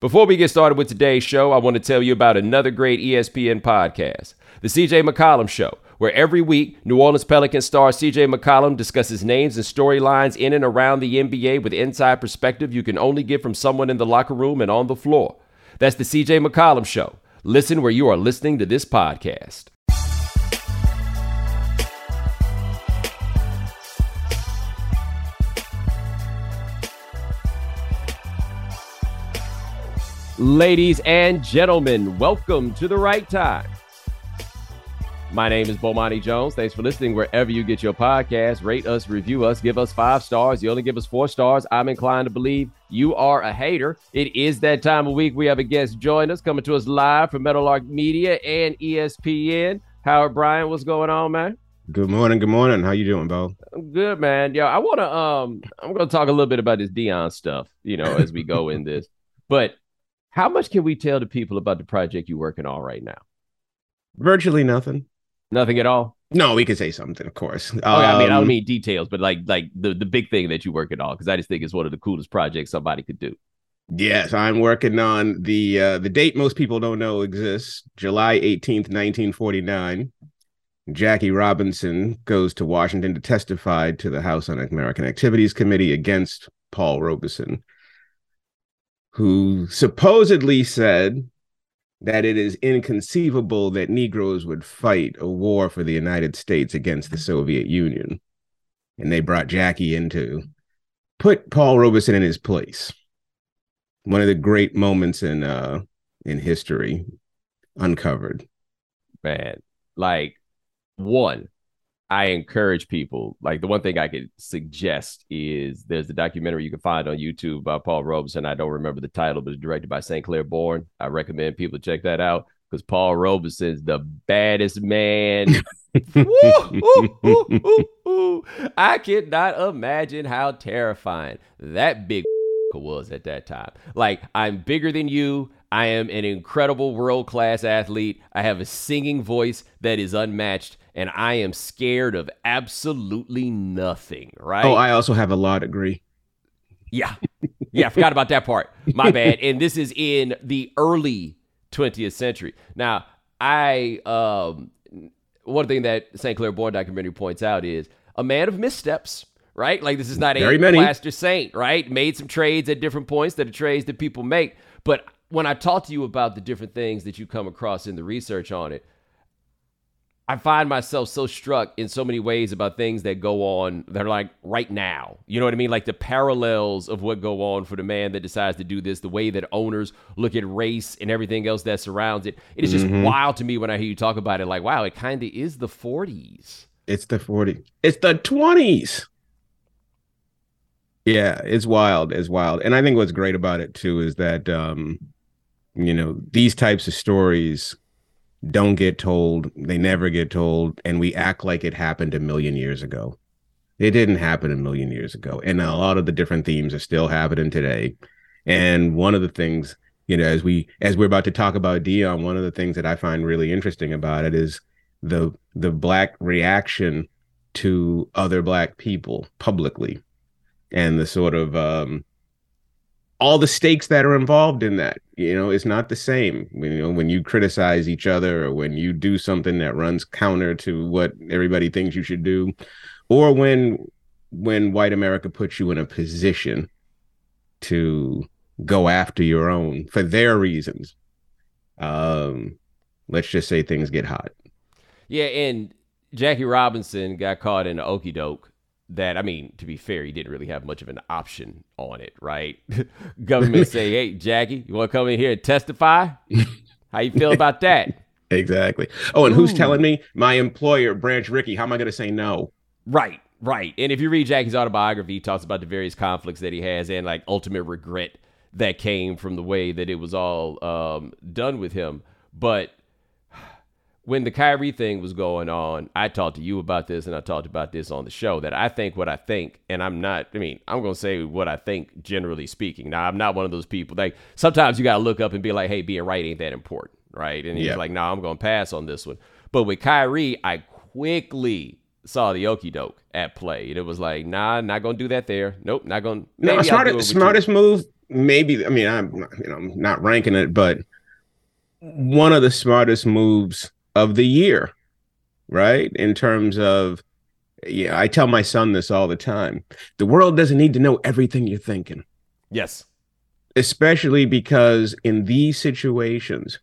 Before we get started with today's show, I want to tell you about another great ESPN podcast, The CJ McCollum Show, where every week New Orleans Pelicans star CJ McCollum discusses names and storylines in and around the NBA with inside perspective you can only get from someone in the locker room and on the floor. That's The CJ McCollum Show. Listen where you are listening to this podcast. Ladies and gentlemen, welcome to the right time. My name is Bomani Jones. Thanks for listening wherever you get your podcast. Rate us, review us, give us five stars. You only give us four stars. I'm inclined to believe you are a hater. It is that time of week. We have a guest join us, coming to us live from Meadowlark Media and ESPN. Howard Bryant, what's going on, man? Good morning. Good morning. How you doing, Bo? I'm good, man. Yo, I want to um, I'm gonna talk a little bit about this Deion stuff, you know, as we go in this. But how much can we tell the people about the project you're working on right now? Virtually nothing. Nothing at all. No, we could say something, of course. Okay, I mean, I don't Um, mean details, but like like the the big thing that you work at all, because I just think it's one of the coolest projects somebody could do. Yes, I'm working on the uh, the date most people don't know exists. July 18th, 1949. Jackie Robinson goes to Washington to testify to the House Un-American Activities Committee against Paul Robeson, who supposedly said that it is inconceivable that Negroes would fight a war for the United States against the Soviet Union. And they brought Jackie in to put Paul Robeson in his place. One of the great moments in uh in history uncovered. Man, like one, I encourage people. Like the one thing I could suggest is there's the documentary you can find on YouTube by Paul Robeson. I don't remember the title, but it's directed by St. Clair Bourne. I recommend people check that out because Paul Robeson's the baddest man. Ooh, ooh, ooh. I cannot imagine how terrifying that big was at that time. Like, I'm bigger than you. I am an incredible world class athlete. I have a singing voice that is unmatched, and I am scared of absolutely nothing, right? Oh, I also have a law degree. Yeah. Yeah, I forgot about that part. My bad. And this is in the early 20th century. Now, I um one thing that St. Clair Bourne documentary points out is a man of missteps, right? Like this is not Very a many. plaster saint, right? Made some trades at different points that are trades that people make. But when I talk to you about the different things that you come across in the research on it, I find myself so struck in so many ways about things that go on that are like right now. You know what I mean? Like the parallels of what go on for the man that decides to do this, the way that owners look at race and everything else that surrounds it. It is just wild to me when I hear you talk about it. Like, wow, it kind of is the 40s. It's the 40. It's the 20s. Yeah, it's wild. It's wild. And I think what's great about it too is that um, you know, these types of stories don't get told, they never get told, and we act like it happened a million years ago. It didn't happen a million years ago. And a lot of the different themes are still happening today. And one of the things, you know, as we as we're about to talk about Deion, one of the things that I find really interesting about it is the the black reaction to other black people publicly and the sort of um all the stakes that are involved in that you know it's not the same you know when you criticize each other or when you do something that runs counter to what everybody thinks you should do or when when white america puts you in a position to go after your own for their reasons. Um let's just say things get hot. Yeah, and Jackie Robinson got caught in an okey doke that, I mean, to be fair, he didn't really have much of an option on it, right? Government say, hey, Jackie, you want to come in here and testify? How you feel about that? exactly oh and who's telling me my employer branch rickey how am i going to say no Right, right. And if you read Jackie's autobiography, he talks about the various conflicts that he has and like ultimate regret that came from the way that it was all um, done with him. But when the Kyrie thing was going on, I talked to you about this and I talked about this on the show that I think what I think, and I'm not, I mean, I'm going to say what I think generally speaking. Now, I'm not one of those people like sometimes you got to look up and be like, hey, being right ain't that important, right? And he's Yeah. like, no, I'm going to pass on this one. But with Kyrie, I quickly saw the okey doke at play. And it was like, nah, not going to do that there. Nope, not going to. no smartest smartest move maybe I mean I'm you know I'm not ranking it, but one of the smartest moves of the year, right? In terms of yeah, I tell my son this all the time. The world doesn't need to know everything you're thinking. Yes. Especially because in these situations,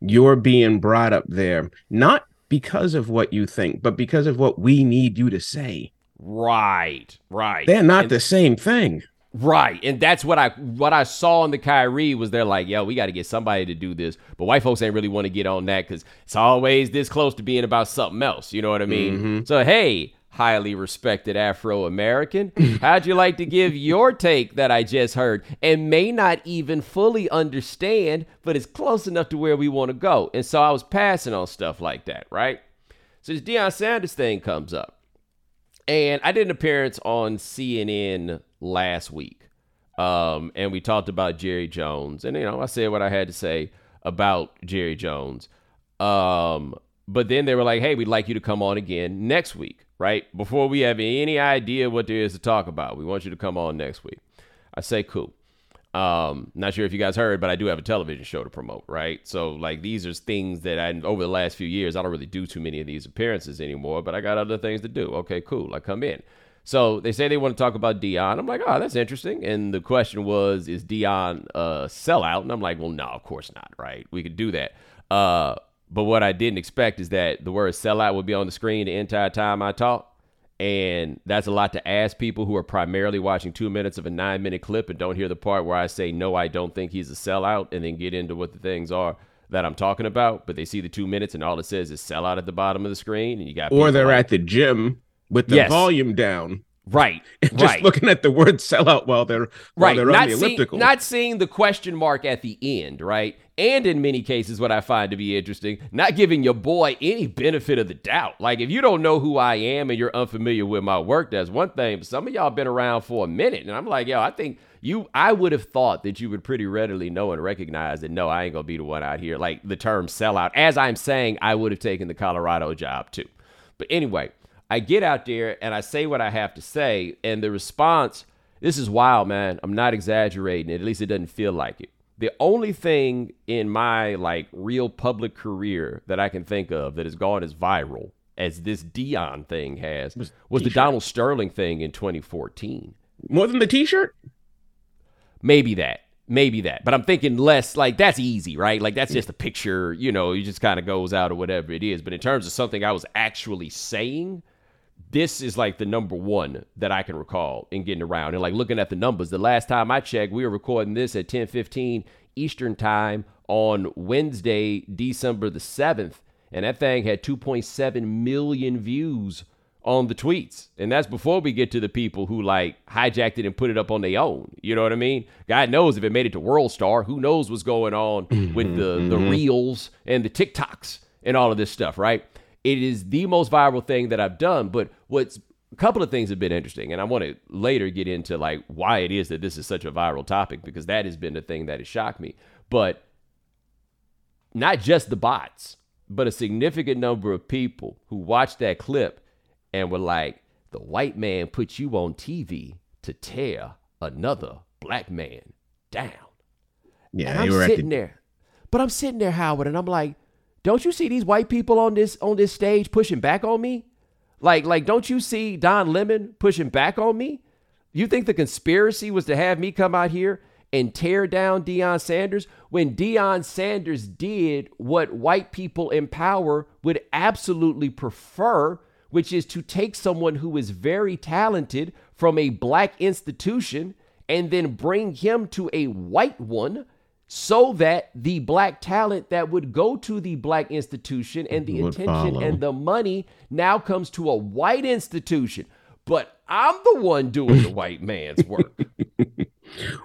you're being brought up there not because of what you think, but because of what we need you to say. Right, right. They're not and, the same thing. Right. And that's what I what I saw in the Kyrie was they're like, yo, we got to get somebody to do this. But white folks ain't really want to get on that because it's always this close to being about something else. You know what I mean? Mm-hmm. So hey, highly respected Afro American, how'd you like to give your take that I just heard and may not even fully understand, but it's close enough to where we want to go. And so I was passing on stuff like that, right? So this Deion Sanders thing comes up. And I did an appearance on CNN last week. Um, and we talked about Jerry Jones. And, you know, I said what I had to say about Jerry Jones. Um, but then they were like, hey, we'd like you to come on again next week, right? Before we have any idea what there is to talk about, we want you to come on next week. I say, cool. Um, not sure if you guys heard, but I do have a television show to promote, right? So like these are things that I over the last few years I don't really do too many of these appearances anymore, but I got other things to do. Okay, cool. I come in. So they say they want to talk about Deion. I'm like, oh, that's interesting. And the question was, is Deion a sellout? And I'm like, well, no, of course not, right? We could do that. Uh, but what I didn't expect is that the word sellout would be on the screen the entire time I talk. And that's a lot to ask people who are primarily watching two minutes of a nine minute clip and don't hear the part where I say, no, I don't think he's a sellout, and then get into what the things are that I'm talking about. But they see the two minutes and all it says is sellout at the bottom of the screen. And you got, or they're like, at the gym with the yes. volume down. Right. just right. looking at the word sellout while they're while right. they're not on the elliptical. not seeing the question mark at the end, right? And in many cases, what I find to be interesting, not giving your boy any benefit of the doubt. Like if you don't know who I am and you're unfamiliar with my work, that's one thing. But some of y'all been around for a minute, and I'm like, yo, I think you I would have thought that you would pretty readily know and recognize that no, I ain't gonna be the one out here. Like the term sellout. As I'm saying, I would have taken the Colorado job too. But anyway, I get out there and I say what I have to say, and the response, this is wild, man. I'm not exaggerating. At least it doesn't feel like it. The only thing in my like real public career that I can think of that has gone as viral as this Deion thing has was, was the Donald Sterling thing in 2014. More than the T-shirt? Maybe that maybe that but i'm thinking less like that's easy right like that's mm. just a picture you know it just kind of goes out or whatever it is but in terms of something i was actually saying this is like the number one that I can recall in getting around. And like looking at the numbers, the last time I checked, we were recording this at 10:15 Eastern time on Wednesday, December the 7th, and that thing had 2.7 million views on the tweets. And that's before we get to the people who like hijacked it and put it up on their own. You know what I mean? God knows if it made it to World Star, who knows what's going on mm-hmm, with the mm-hmm. the reels and the TikToks and all of this stuff, right? It is the most viral thing that I've done. But what's a couple of things have been interesting, and I want to later get into like why it is that this is such a viral topic because that has been the thing that has shocked me. But not just the bots, but a significant number of people who watched that clip and were like, the white man put you on TV to tear another black man down. Yeah, and I'm sitting the- there. But I'm sitting there, Howard, and I'm like, don't you see these white people on this on this stage pushing back on me? Like like don't you see Don Lemon pushing back on me? You think the conspiracy was to have me come out here and tear down Deion Sanders when Deion Sanders did what white people in power would absolutely prefer, which is to take someone who is very talented from a black institution and then bring him to a white one so that the black talent that would go to the black institution and the attention follow. and the money now comes to a white institution. But I'm the one doing the white man's work. Which,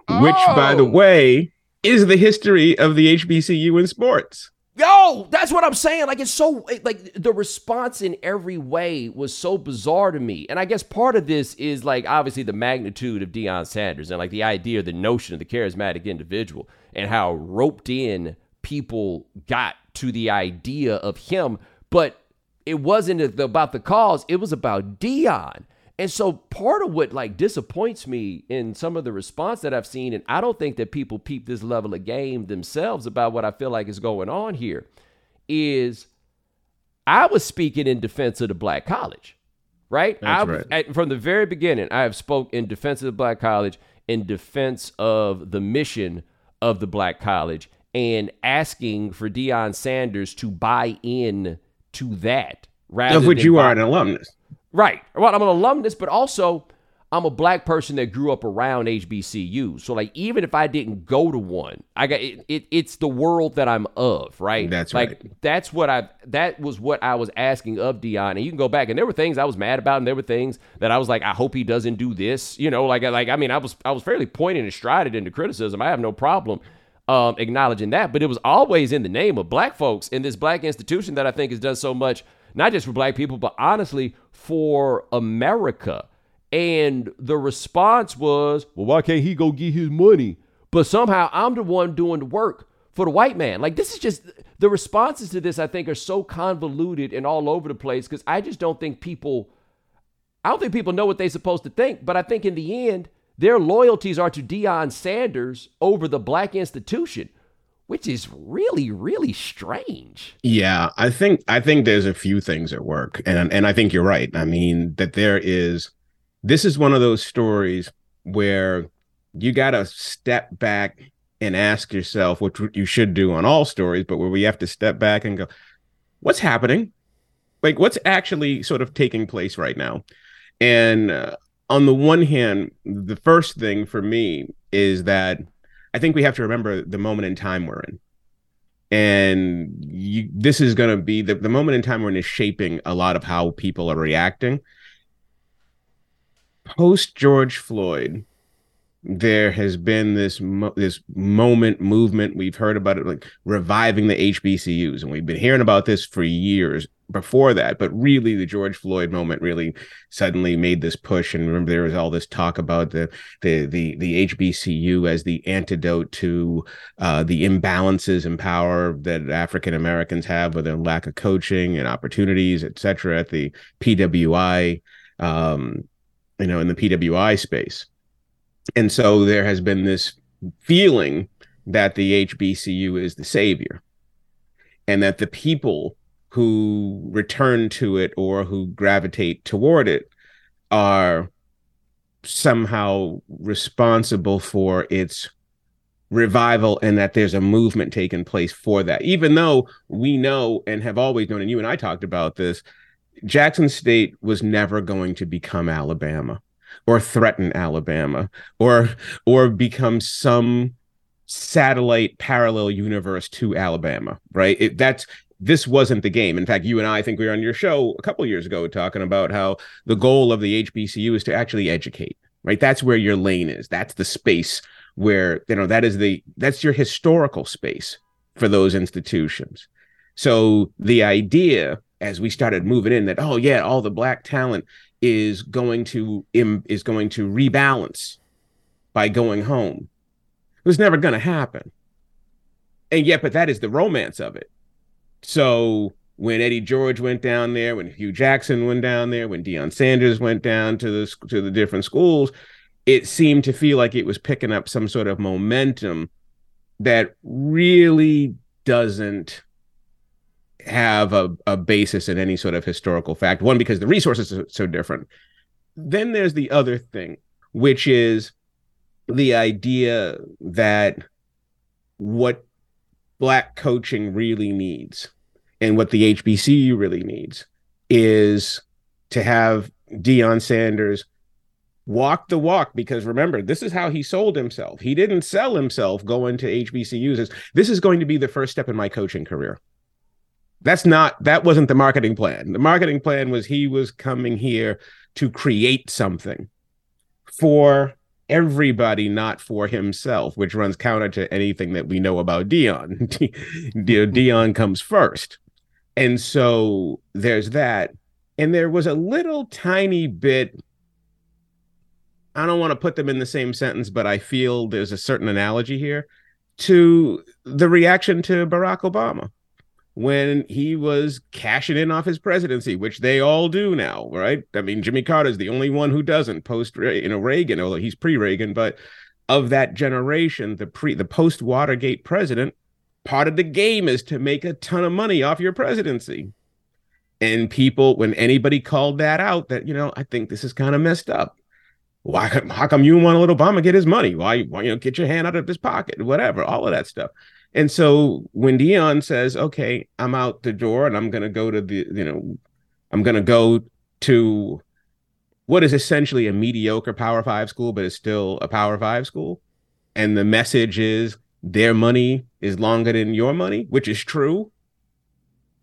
oh. by the oh. way, is the history of the HBCU in sports. Yo, that's what I'm saying. Like it's so like the response in every way was so bizarre to me. And I guess part of this is like obviously the magnitude of Deion Sanders and like the idea, the notion of the charismatic individual and how roped in people got to the idea of him. But it wasn't about the cause, it was about Deion. And so part of what like disappoints me in some of the response that I've seen, and I don't think that people peep this level of game themselves about what I feel like is going on here, is I was speaking in defense of the black college, right? That's I, right. At, from the very beginning, I have spoke in defense of the black college, in defense of the mission of the black college, and asking for Deion Sanders to buy in to that. Rather of which you buy- are an alumnus. Right. Well, I'm an alumnus, but also I'm a black person that grew up around HBCU. So like even if I didn't go to one, I got it, it it's the world that I'm of, right? That's like right. that's what I that was what I was asking of Deion. And you can go back and there were things I was mad about and there were things that I was like, I hope he doesn't do this. You know, like like I mean I was I was fairly pointing and strided into criticism. I have no problem um, acknowledging that, but it was always in the name of black folks in this black institution that I think has done so much, not just for black people, but honestly for America. And the response was, well, why can't he go get his money? But somehow I'm the one doing the work for the white man. Like, this is just the responses to this, I think, are so convoluted and all over the place because I just don't think people, I don't think people know what they're supposed to think. But I think in the end, their loyalties are to Deion Sanders over the black institution, which is really, really strange. Yeah, I think I think there's a few things at work, and and I think you're right. I mean that there is. This is one of those stories where you got to step back and ask yourself, which you should do on all stories, but where we have to step back and go, what's happening? Like what's actually sort of taking place right now? And uh, on the one hand, the first thing for me is that I think we have to remember the moment in time we're in. And you, this is going to be the, the moment in time we're in is shaping a lot of how people are reacting. Post george floyd there has been this mo- this moment movement. We've heard about it like reviving the hbcus and we've been hearing about this for years before that but really the george floyd moment really suddenly made this push. And remember there was all this talk about the the the, the hbcu as the antidote to uh, the imbalances in power that african americans have with their lack of coaching and opportunities et cetera at the pwi um, you know in the pwi space. And so there has been this feeling that the HBCU is the savior and that the people who return to it or who gravitate toward it are somehow responsible for its revival and that there's a movement taking place for that even though we know and have always known and you and I talked about this Jackson State was never going to become Alabama or threaten Alabama or or become some satellite parallel universe to Alabama, right? It, that's this wasn't the game. In fact, you and I, I think we were on your show a couple years ago talking about how the goal of the HBCU is to actually educate, right? That's where your lane is. That's the space where, you know, that is the that's your historical space for those institutions. So the idea as we started moving in that oh yeah, all the black talent is going to is going to rebalance by going home. It was never going to happen. And yet, but that is the romance of it. So when Eddie George went down there, when Hue Jackson went down there, when Deion Sanders went down to the to the different schools, it seemed to feel like it was picking up some sort of momentum that really doesn't have a, a basis in any sort of historical fact. One, because the resources are so different. Then there's the other thing, which is the idea that what black coaching really needs and what the HBCU really needs is to have Deion Sanders walk the walk because remember this is how he sold himself. He didn't sell himself going to hbcus as this is going to be the first step in my coaching career. That's not that wasn't the marketing plan. The marketing plan was he was coming here to create something for everybody not for himself which runs counter to anything that we know about Deion mm-hmm. Deion comes first. And so there's that. And there was a little tiny bit I don't want to put them in the same sentence but I feel there's a certain analogy here to the reaction to Barack Obama when he was cashing in off his presidency, which they all do now, right? I mean, Jimmy Carter's the only one who doesn't post, you know, Reagan, although he's pre-Reagan, but of that generation, the pre the post Watergate president, part of the game is to make a ton of money off your presidency. And people, when anybody called that out, that you know, I think this is kind of messed up. Why? How come you want to let Obama get his money? Why? Why you know, get your hand out of his pocket? Whatever, all of that stuff. And so when Deion says, "Okay, I'm out the door and I'm going to go to the, you know, I'm going to go to what is essentially a mediocre Power 5 school but it's still a Power 5 school." And the message is their money is longer than your money, which is true.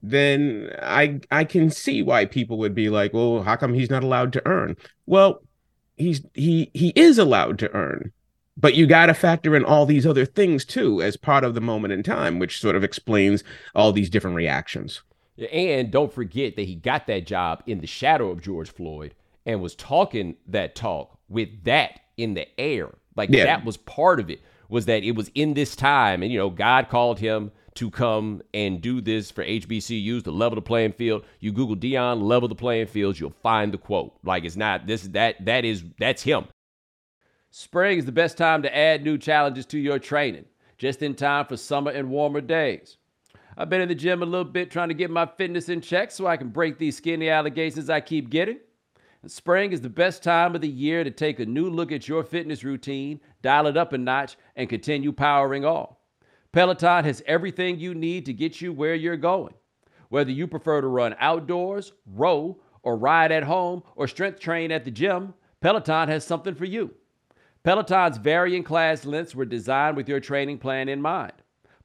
Then I I can see why people would be like, "Well, how come he's not allowed to earn?" Well, he's he he is allowed to earn but you got to factor in all these other things too as part of the moment in time which sort of explains all these different reactions and don't forget that he got that job in the shadow of george floyd and was talking that talk with that in the air like yeah. that was part of it was that it was in this time and you know god called him to come and do this for HBCUs to level the playing field. You Google Deion level the playing fields, you'll find the quote. Like it's not this that that is that's him. Spring is the best time to add new challenges to your training, just in time for summer and warmer days. I've been in the gym a little bit trying to get my fitness in check so I can break these skinny allegations I keep getting. And spring is the best time of the year to take a new look at your fitness routine, dial it up a notch, and continue powering on. Peloton has everything you need to get you where you're going. Whether you prefer to run outdoors, row, or ride at home, or strength train at the gym, Peloton has something for you. Peloton's varying class lengths were designed with your training plan in mind.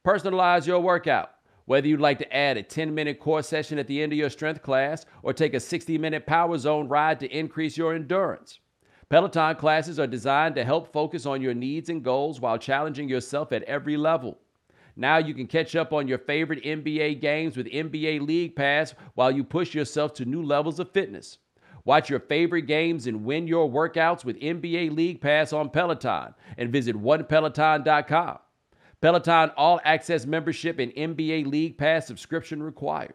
Personalize your workout. Whether you'd like to add a 10 minute core session at the end of your strength class or take a 60 minute power zone ride to increase your endurance. Peloton classes are designed to help focus on your needs and goals while challenging yourself at every level. Now you can catch up on your favorite NBA games with NBA League Pass while you push yourself to new levels of fitness. Watch your favorite games and win your workouts with NBA League Pass on Peloton and visit onepeloton.com. Peloton All Access membership and NBA League Pass subscription required.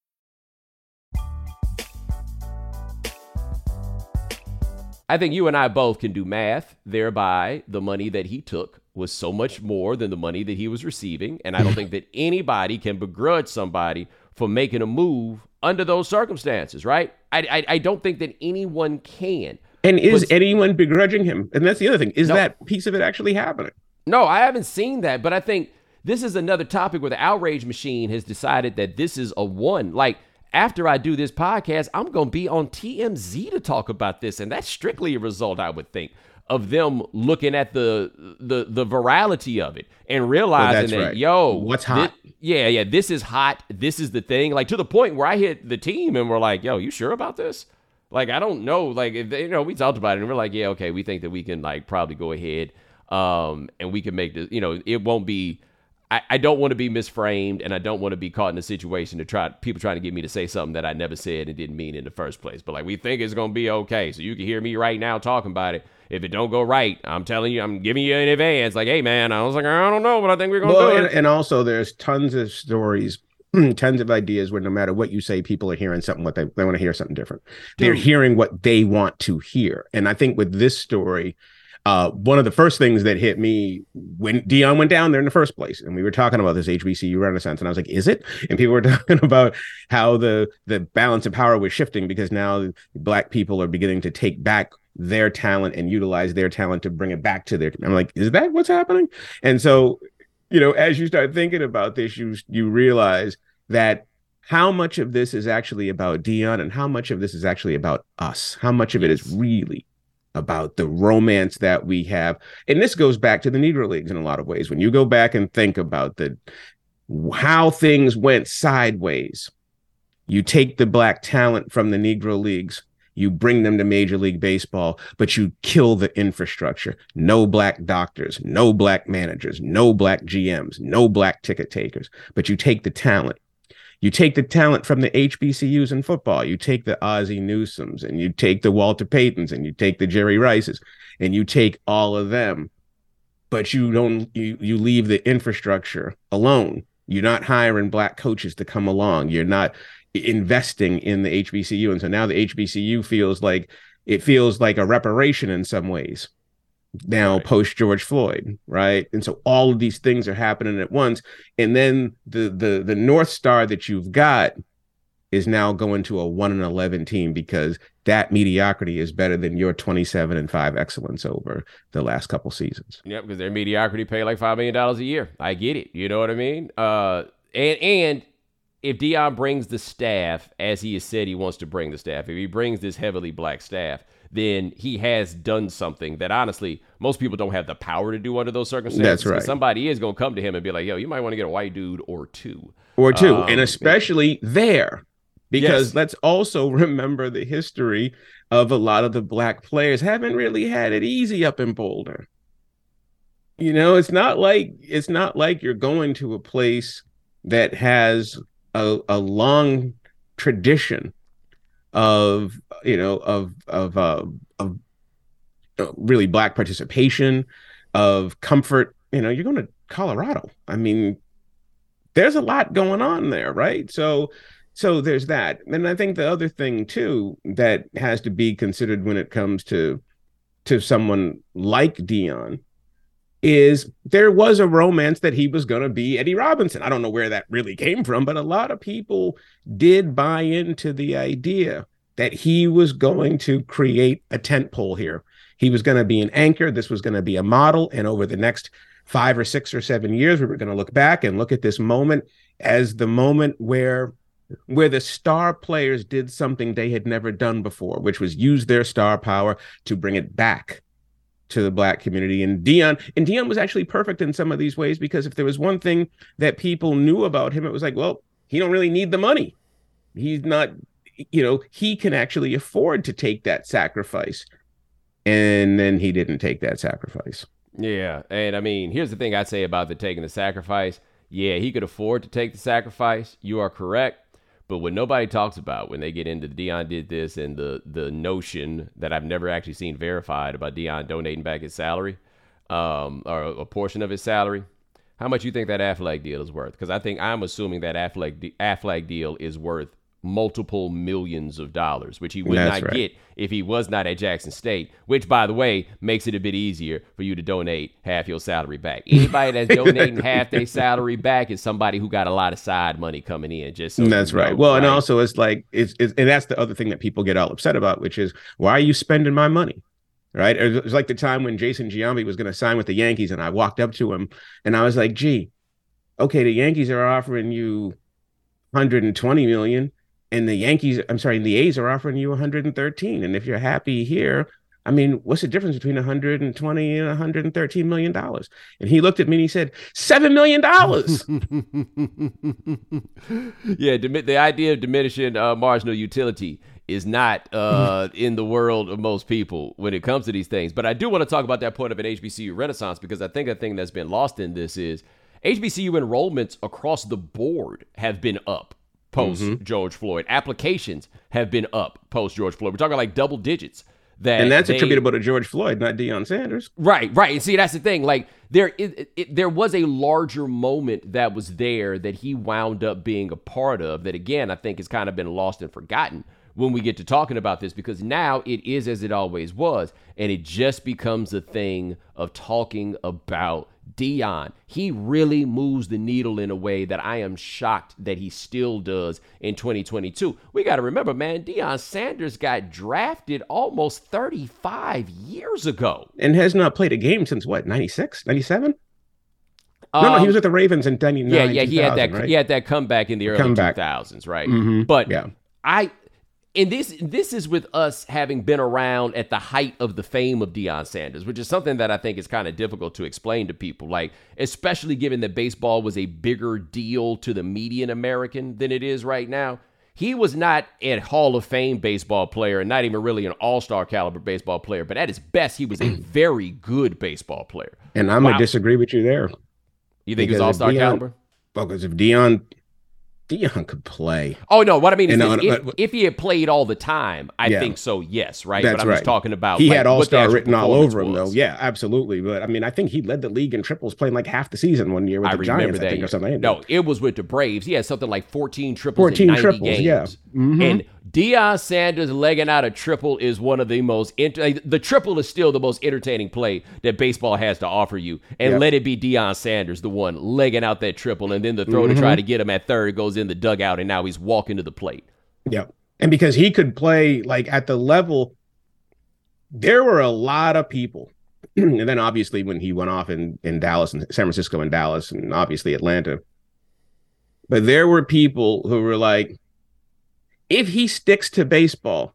I think you and I both can do math, thereby the money that he took was so much more than the money that he was receiving. And I don't think that anybody can begrudge somebody for making a move under those circumstances, right? I, I, I don't think that anyone can. And is but, anyone begrudging him? And that's the other thing. Is no, that piece of it actually happening? No, I haven't seen that. But I think this is another topic where the outrage machine has decided that this is a one. Like, after I do this podcast, I'm going to be on TMZ to talk about this. And that's strictly a result, I would think, of them looking at the the the virality of it and realizing well, that, right. yo, what's hot? This, yeah, yeah, this is hot. This is the thing. Like to the point where I hit the team and we're like, yo, you sure about this? Like, I don't know. Like, if they, you know, we talked about it and we're like, yeah, okay, we think that we can like probably go ahead um, and we can make the, you know, it won't be I, I don't want to be misframed and I don't want to be caught in a situation to try people trying to get me to say something that I never said and didn't mean in the first place. But like we think it's gonna be okay. So you can hear me right now talking about it. If it don't go right, I'm telling you, I'm giving you in advance. Like, hey man, I was like, I don't know, but I think we're gonna well, do and, it. And also there's tons of stories tons of ideas where no matter what you say, people are hearing something what they, they want to hear something different. Dude. They're hearing what they want to hear. And I think with this story, uh, one of the first things that hit me when Deion went down there in the first place, and we were talking about this HBCU renaissance, and I was like, "Is it?" And people were talking about how the the balance of power was shifting because now Black people are beginning to take back their talent and utilize their talent to bring it back to their. I'm like, is that what's happening? And so, you know, as you start thinking about this, you you realize that how much of this is actually about Deion and how much of this is actually about us. How much of it is really about the romance that we have. And this goes back to the Negro Leagues in a lot of ways. When you go back and think about the how things went sideways. You take the black talent from the Negro leagues, you bring them to Major League Baseball, but you kill the infrastructure. No black doctors, no black managers, no black GMs, no black ticket takers, but you take the talent. You take the talent from the HBCUs in football. You take the Ozzie Newsoms, and you take the Walter Paytons and you take the Jerry Rices and you take all of them, but you don't you you leave the infrastructure alone. You're not hiring black coaches to come along. You're not investing in the HBCU. And so now the HBCU feels like it feels like a reparation in some ways now right. post George Floyd, right? And so all of these things are happening at once. And then the the the North Star that you've got is now going to a 1 and 11 team because that mediocrity is better than your 27 and 5 excellence over the last couple seasons. Yeah, because their mediocrity pay like 5 million dollars a year. I get it. You know what I mean? Uh and and if Deion brings the staff as he has said he wants to bring the staff, if he brings this heavily black staff, then he has done something that honestly most people don't have the power to do under those circumstances. That's right. Somebody is going to come to him and be like, "Yo, you might want to get a white dude or two, or two, um, and especially there." Because yes. let's also remember the history of a lot of the black players haven't really had it easy up in Boulder. You know, it's not like it's not like you're going to a place that has a, a long tradition of you know of of uh, of really black participation of comfort. You know you're going to colorado. I mean there's a lot going on there right? So so there's that. And i think the other thing too that has to be considered when it comes to to someone like deion is there was a romance that he was going to be Eddie Robinson. I don't know where that really came from, but a lot of people did buy into the idea that he was going to create a tent pole here. He was going to be an anchor. This was going to be a model. And over the next five or six or seven years, we were going to look back and look at this moment as the moment where where the star players did something they had never done before, which was use their star power to bring it back to the black community. And deion and deion was actually perfect in some of these ways because if there was one thing that people knew about him, it was like, well, he don't really need the money. He's not, you know, he can actually afford to take that sacrifice. And then he didn't take that sacrifice. Yeah. And I mean, here's the thing I'd say about the taking the sacrifice. Yeah, he could afford to take the sacrifice. You are correct. But what nobody talks about when they get into Deion did this and the the notion that I've never actually seen verified about Deion donating back his salary, um, or a portion of his salary, how much you think that Aflac deal is worth? Because I think I'm assuming that Aflac Aflac deal is worth multiple millions of dollars, which he would That's not right. get if he was not at Jackson State, which, by the way, makes it a bit easier for you to donate half your salary back. Anybody that's donating half their salary back is somebody who got a lot of side money coming in. Just so that's right. Know, well, right? and also it's like it's, it's and that's the other thing that people get all upset about, which is why are you spending my money? Right? It was like the time when Jason Giambi was going to sign with the Yankees, and I walked up to him and I was like, "Gee, okay, the Yankees are offering you 120 million." And the Yankees, I'm sorry, the A's are offering you 113. And if you're happy here, I mean, what's the difference between 120 and 113 million dollars? And he looked at me and he said, seven million dollars. yeah, the idea of diminishing uh, marginal utility is not uh, in the world of most people when it comes to these things. But I do want to talk about that point of an HBCU renaissance because I think a thing that's been lost in this is HBCU enrollments across the board have been up post mm-hmm. George Floyd. Applications have been up post George Floyd. We're talking like double digits. That and that's they, attributable to George Floyd, not Deion Sanders. Right, right. And see, that's the thing. Like there, it, it, there was a larger moment that was there that he wound up being a part of. That again, I think has kind of been lost and forgotten when we get to talking about this because now it is as it always was, and it just becomes a thing of talking about Deion, he really moves the needle in a way that I am shocked that he still does in 2022. We got to remember, man, Deion Sanders got drafted almost 35 years ago. And has not played a game since what, 96, 97? Um, no, no, he was um, at the Ravens in 99. Yeah, yeah, he had that right? he had that comeback in the early comeback. 2000s, right? Mm-hmm. But yeah. I and this this is with us having been around at the height of the fame of Deion Sanders, which is something that I think is kind of difficult to explain to people. Like, especially given that baseball was a bigger deal to the median American than it is right now. He was not a Hall of Fame baseball player and not even really an all star caliber baseball player, but at his best, he was a very good baseball player. And I'm wow. gonna disagree with you there. You think he's all star caliber? Because if Deion Deion could play. Oh no, what I mean is, no, if, but, if, he had played all the time, I yeah, think so. Yes, right. That's but I'm right. just talking about he like, had all star written all over him, though. Yeah, absolutely. But I mean, I think he led the league in triples, playing like half the season one year with I the Giants. I think, or something. No, it was with the Braves. He had something like 14 triples 14 in 90 triples, games. Yeah. Mm-hmm. And Deion Sanders legging out a triple is one of the most inter- the triple is still the most entertaining play that baseball has to offer you. And yep. let it be Deion Sanders, the one legging out that triple, and then the throw mm-hmm. to try to get him at third goes in the dugout, and now he's walking to the plate. Yeah, and because he could play like at the level, there were a lot of people. and then obviously when he went off in in Dallas and San Francisco and Dallas and obviously Atlanta, but there were people who were like if he sticks to baseball,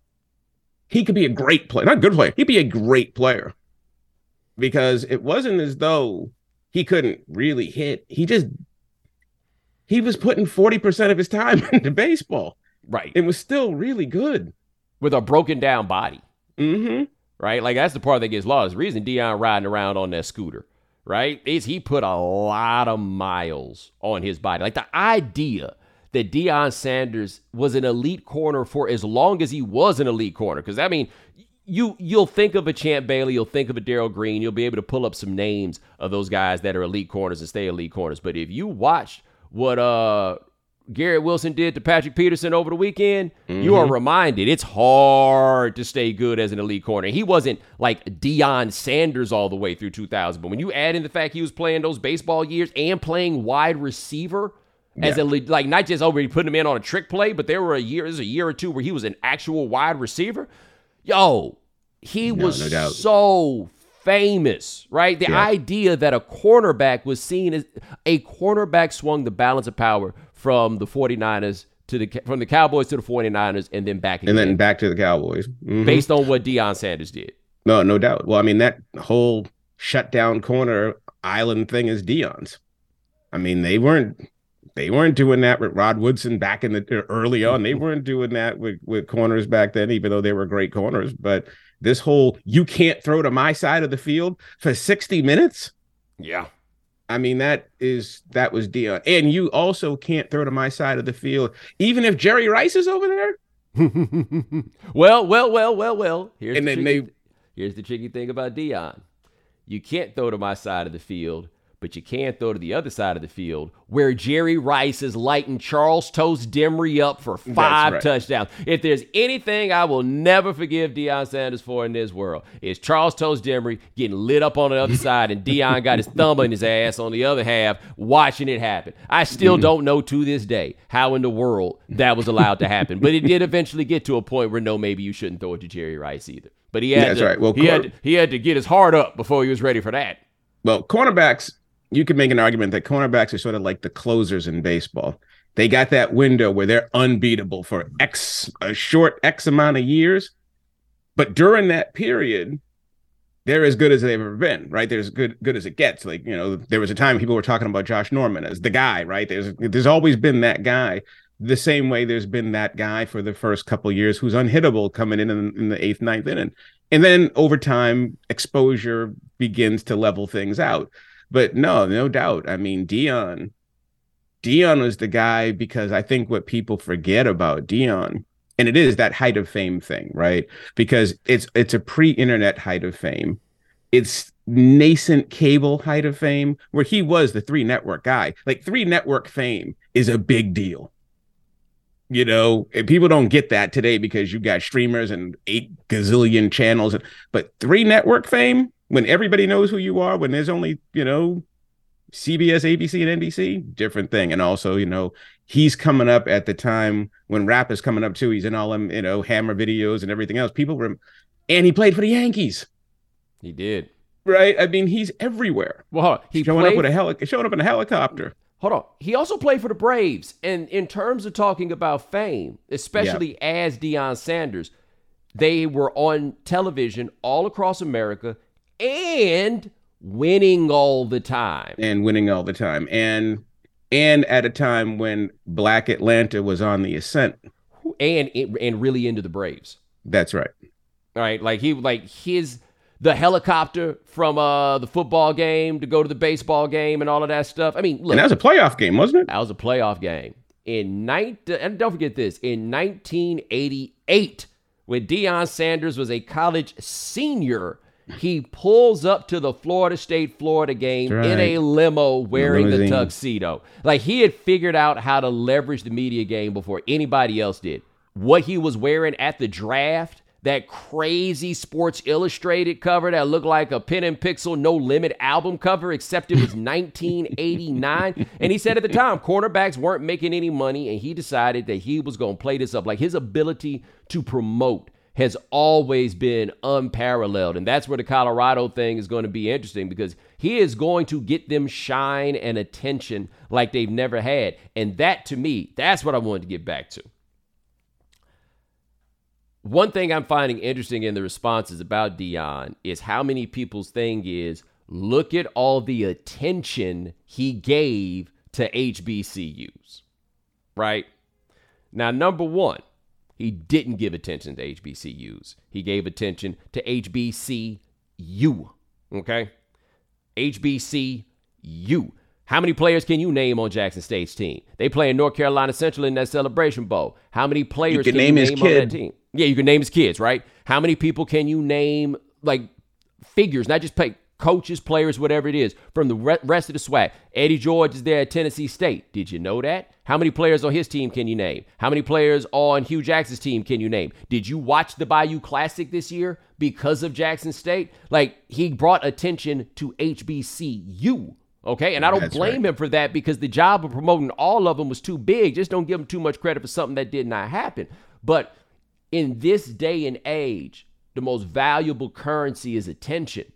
he could be a great player. Not a good player. He'd be a great player. Because it wasn't as though he couldn't really hit. He just he was putting 40% of his time into baseball. Right. It was still really good. With a broken down body. Mm-hmm. Right? Like that's the part that gets lost. The reason Deion riding around on that scooter, right? Is he put a lot of miles on his body. Like the idea that Deion Sanders was an elite corner for as long as he was an elite corner. Because I mean, you you'll think of a Champ Bailey, you'll think of a Darrell Green, you'll be able to pull up some names of those guys that are elite corners and stay elite corners. But if you watched what uh Garrett Wilson did to Patrick Peterson over the weekend, mm-hmm. you are mm-hmm. reminded it's hard to stay good as an elite corner. He wasn't like Deion Sanders all the way through 2000, but when you add in the fact he was playing those baseball years and playing wide receiver as yeah. a like not just over putting him in on a trick play, but there were a year, there's a year or two where he was an actual wide receiver. Yo, he no, was no so famous, right? The yeah. idea that a cornerback was seen as a cornerback swung the balance of power from the 49ers to the from the Cowboys to the 49ers and then back again. And then back to the Cowboys. Mm-hmm. Based on what Deion Sanders did. No, no doubt. Well, I mean that whole shutdown corner island thing is Deion's. I mean, they weren't they weren't doing that with Rod Woodson back in the early on. They weren't doing that with, with corners back then, even though they were great corners. But this whole you can't throw to my side of the field for 60 minutes. Yeah. I mean, that is that was Deion. Uh, and you also can't throw to my side of the field, even if Jerry Rice is over there. well, well, well, well, well. Here's and the then tricky, they here's the tricky thing about Deion. You can't throw to my side of the field but you can't throw to the other side of the field where Jerry Rice is lighting Charles Toast Dimry up for five right. touchdowns. If there's anything I will never forgive Deion Sanders for in this world, is Charles Toast Dimry getting lit up on the other side and Deion got his thumb in his ass on the other half watching it happen. I still mm-hmm. don't know to this day how in the world that was allowed to happen, but it did eventually get to a point where no, maybe you shouldn't throw it to Jerry Rice either. But he had, yeah, to, right. well, he, cor- had to, he had to get his heart up before he was ready for that. Well, cornerbacks you could make an argument that cornerbacks are sort of like the closers in baseball. They got that window where they're unbeatable for X a short X amount of years. But during that period, they're as good as they've ever been, right? They're as good good as it gets. Like, you know, there was a time people were talking about Josh Norman as the guy, right? There's there's always been that guy. The same way there's been that guy for the first couple years who's unhittable coming in, in in the eighth, ninth inning. And then over time, exposure begins to level things out. But no, no doubt. I mean, Deion, Deion was the guy because I think what people forget about Deion, and it is that height of fame thing, right? Because it's it's a pre-internet height of fame. It's nascent cable height of fame where he was the three network guy. Like three network fame is a big deal. You know, people don't get that today because you got streamers and eight gazillion channels. But three network fame, when everybody knows who you are, when there's only, you know, CBS, ABC, and NBC, different thing. And also, you know, he's coming up at the time when rap is coming up too. He's in all them, you know, hammer videos and everything else. People were, and he played for the Yankees. He did. Right. I mean, he's everywhere. Well, he showing played, up with a heli- showing up in a helicopter. hold on. He also played for the Braves. And in terms of talking about fame, especially yep. as Deion Sanders, they were on television all across America and winning all the time. And winning all the time. And and at a time when Black Atlanta was on the ascent. And and really into the Braves. That's right. All right. Like he like his the helicopter from uh the football game to go to the baseball game and all of that stuff. I mean, look, and that was a playoff game, wasn't it? That was a playoff game in nine. And don't forget this: in 1988, when Deion Sanders was a college senior, he pulls up to the Florida State Florida game right. in a limo wearing the tuxedo. Like he had figured out how to leverage the media game before anybody else did. What he was wearing at the draft that crazy Sports Illustrated cover that looked like a pen and pixel no limit album cover, except it was 1989. and he said at the time, cornerbacks weren't making any money, and he decided that he was going to play this up. Like his ability to promote has always been unparalleled. And that's where the Colorado thing is going to be interesting because he is going to get them shine and attention like they've never had. And that to me, that's what I wanted to get back to. One thing I'm finding interesting in the responses about Deion is how many people's thing is look at all the attention he gave to HBCUs. Right? Now, number one, he didn't give attention to HBCUs. He gave attention to HBCU. Okay? HBCU. How many players can you name on Jackson State's team? They play in North Carolina Central in that Celebration Bowl. How many players you can, can name, you name on that team? Yeah, you can name his kids, right? How many people can you name, like figures, not just play, coaches, players, whatever it is, from the rest of the SWAC. Eddie George is there at Tennessee State. Did you know that? How many players on his team can you name? How many players on Hue Jackson's team can you name? Did you watch the Bayou Classic this year because of Jackson State? Like, he brought attention to HBCU. Okay, and I don't That's blame right. him for that because the job of promoting all of them was too big. Just don't give him too much credit for something that did not happen. But in this day and age, the most valuable currency is attention,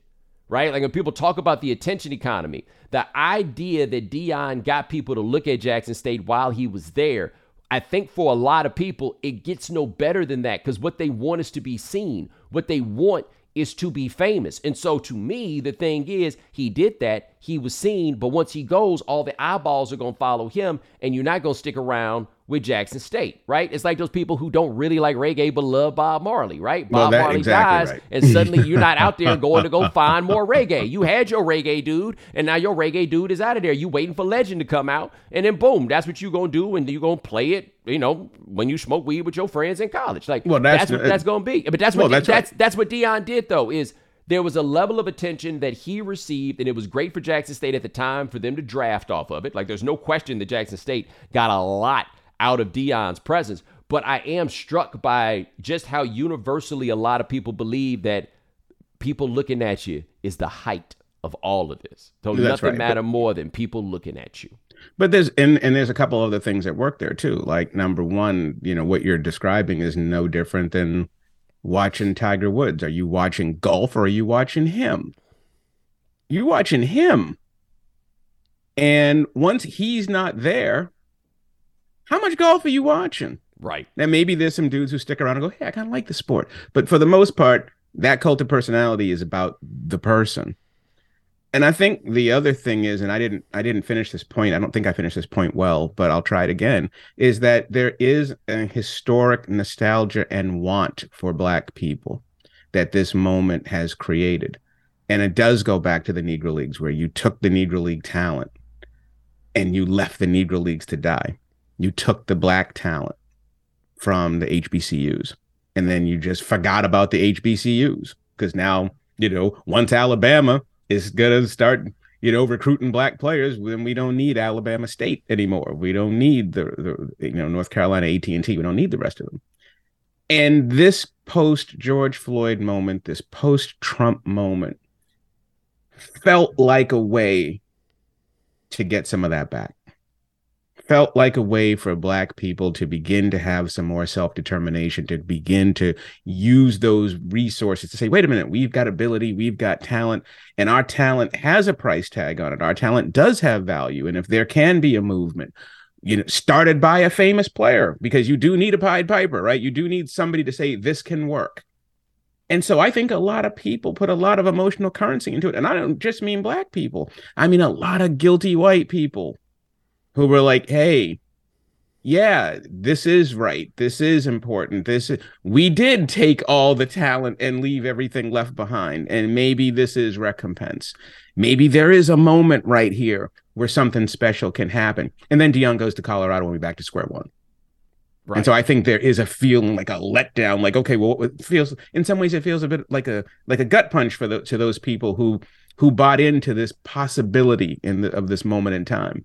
right? Like when people talk about the attention economy, the idea that Deion got people to look at Jackson State while he was there, I think for a lot of people, it gets no better than that because what they want is to be seen. What they want is to be famous. And so to me, the thing is, he did that. He was seen, but once he goes, all the eyeballs are going to follow him, and you're not going to stick around with Jackson State, right? It's like those people who don't really like reggae but love Bob Marley, right? Bob well, Marley exactly dies, right. and suddenly you're not out there going to go find more reggae. You had your reggae dude, and now your reggae dude is out of there. You waiting for Legend to come out, and then boom, that's what you're gonna do, and you're gonna play it. You know, when you smoke weed with your friends in college, like well, that's, that's what that's gonna be. But that's what well, that's, that's, right. that's what Deion did though is there was a level of attention that he received, and it was great for Jackson State at the time for them to draft off of it. Like, there's no question that Jackson State got a lot out of Deion's presence. But I am struck by just how universally a lot of people believe that people looking at you is the height of all of this. So That's nothing right. matter but, more than people looking at you. But there's and and there's a couple other things that work there too. Like number one, you know what you're describing is no different than watching Tiger Woods. Are you watching golf or are you watching him? You're watching him. And once he's not there, how much golf are you watching? Right. Now maybe there's some dudes who stick around and go, "Hey, I kind of like the sport," but for the most part, that cult of personality is about the person. And I think the other thing is, and I didn't, I didn't finish this point. I don't think I finished this point well, but I'll try it again. Is that there is a historic nostalgia and want for Black people that this moment has created, and it does go back to the Negro Leagues, where you took the Negro League talent and you left the Negro Leagues to die you took the black talent from the HBCUs and then you just forgot about the HBCUs because now, you know, once Alabama is going to start, you know, recruiting black players, then we don't need Alabama State anymore. We don't need the, the you know, North Carolina AT&T. We don't need the rest of them. And this post George Floyd moment, this post Trump moment felt like a way to get some of that back felt like a way for black people to begin to have some more self-determination to begin to use those resources to say wait a minute we've got ability we've got talent and our talent has a price tag on it our talent does have value and if there can be a movement you know started by a famous player because you do need a pied piper right you do need somebody to say this can work and so I think a lot of people put a lot of emotional currency into it. And I don't just mean black people. I mean a lot of guilty white people who were like, hey, yeah, this is right. This is important. This is, we did take all the talent and leave everything left behind. And maybe this is recompense. Maybe there is a moment right here where something special can happen. And then Deion goes to Colorado and we're back to square one. Right. And so I think there is a feeling like a letdown, like okay, well, it feels in some ways it feels a bit like a like a gut punch for the to those people who who bought into this possibility in the, of this moment in time.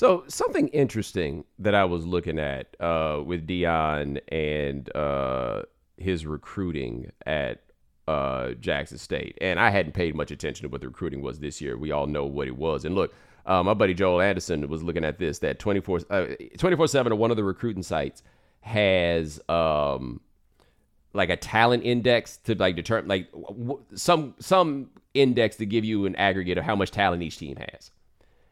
So something interesting that I was looking at uh, with Deion and uh, his recruiting at uh, Jackson State, and I hadn't paid much attention to what the recruiting was this year. We all know what it was, and look, uh, my buddy Joel Anderson was looking at this that 24 uh, 24 7 or one of the recruiting sites has um, like a talent index to like determine like w- some some index to give you an aggregate of how much talent each team has.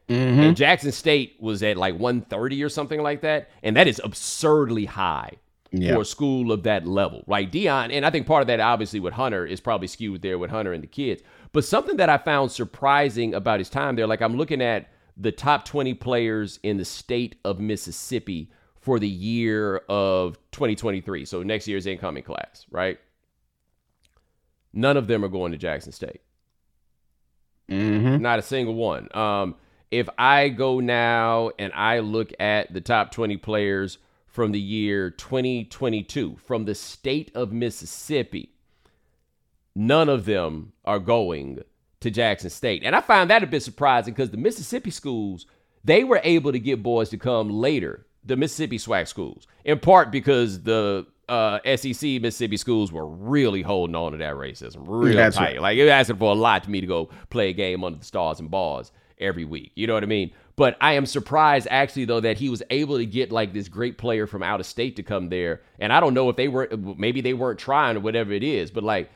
Mm-hmm. And Jackson State was at like 130 or something like that. And that is absurdly high yeah. for a school of that level, right? Deion, and I think part of that obviously with Hunter is probably skewed there with Hunter and the kids. But something that I found surprising about his time there, like I'm looking at the top 20 players in the state of Mississippi for the year of 2023. So next year's incoming class, right? None of them are going to Jackson State. Mm-hmm. Not a single one. Um, if I go now and I look at the top 20 players from the year 2022 from the state of Mississippi, none of them are going to Jackson State. And I find that a bit surprising because the Mississippi schools, they were able to get boys to come later, the Mississippi SWAC schools, in part because the uh, SEC Mississippi schools were really holding on to that racism, real That's tight. Right. Like it was asking for a lot to me to go play a game under the stars and bars every week. You know what I mean? But I am surprised actually though that he was able to get like this great player from out of state to come there. And I don't know if they were maybe they weren't trying or whatever it is, but like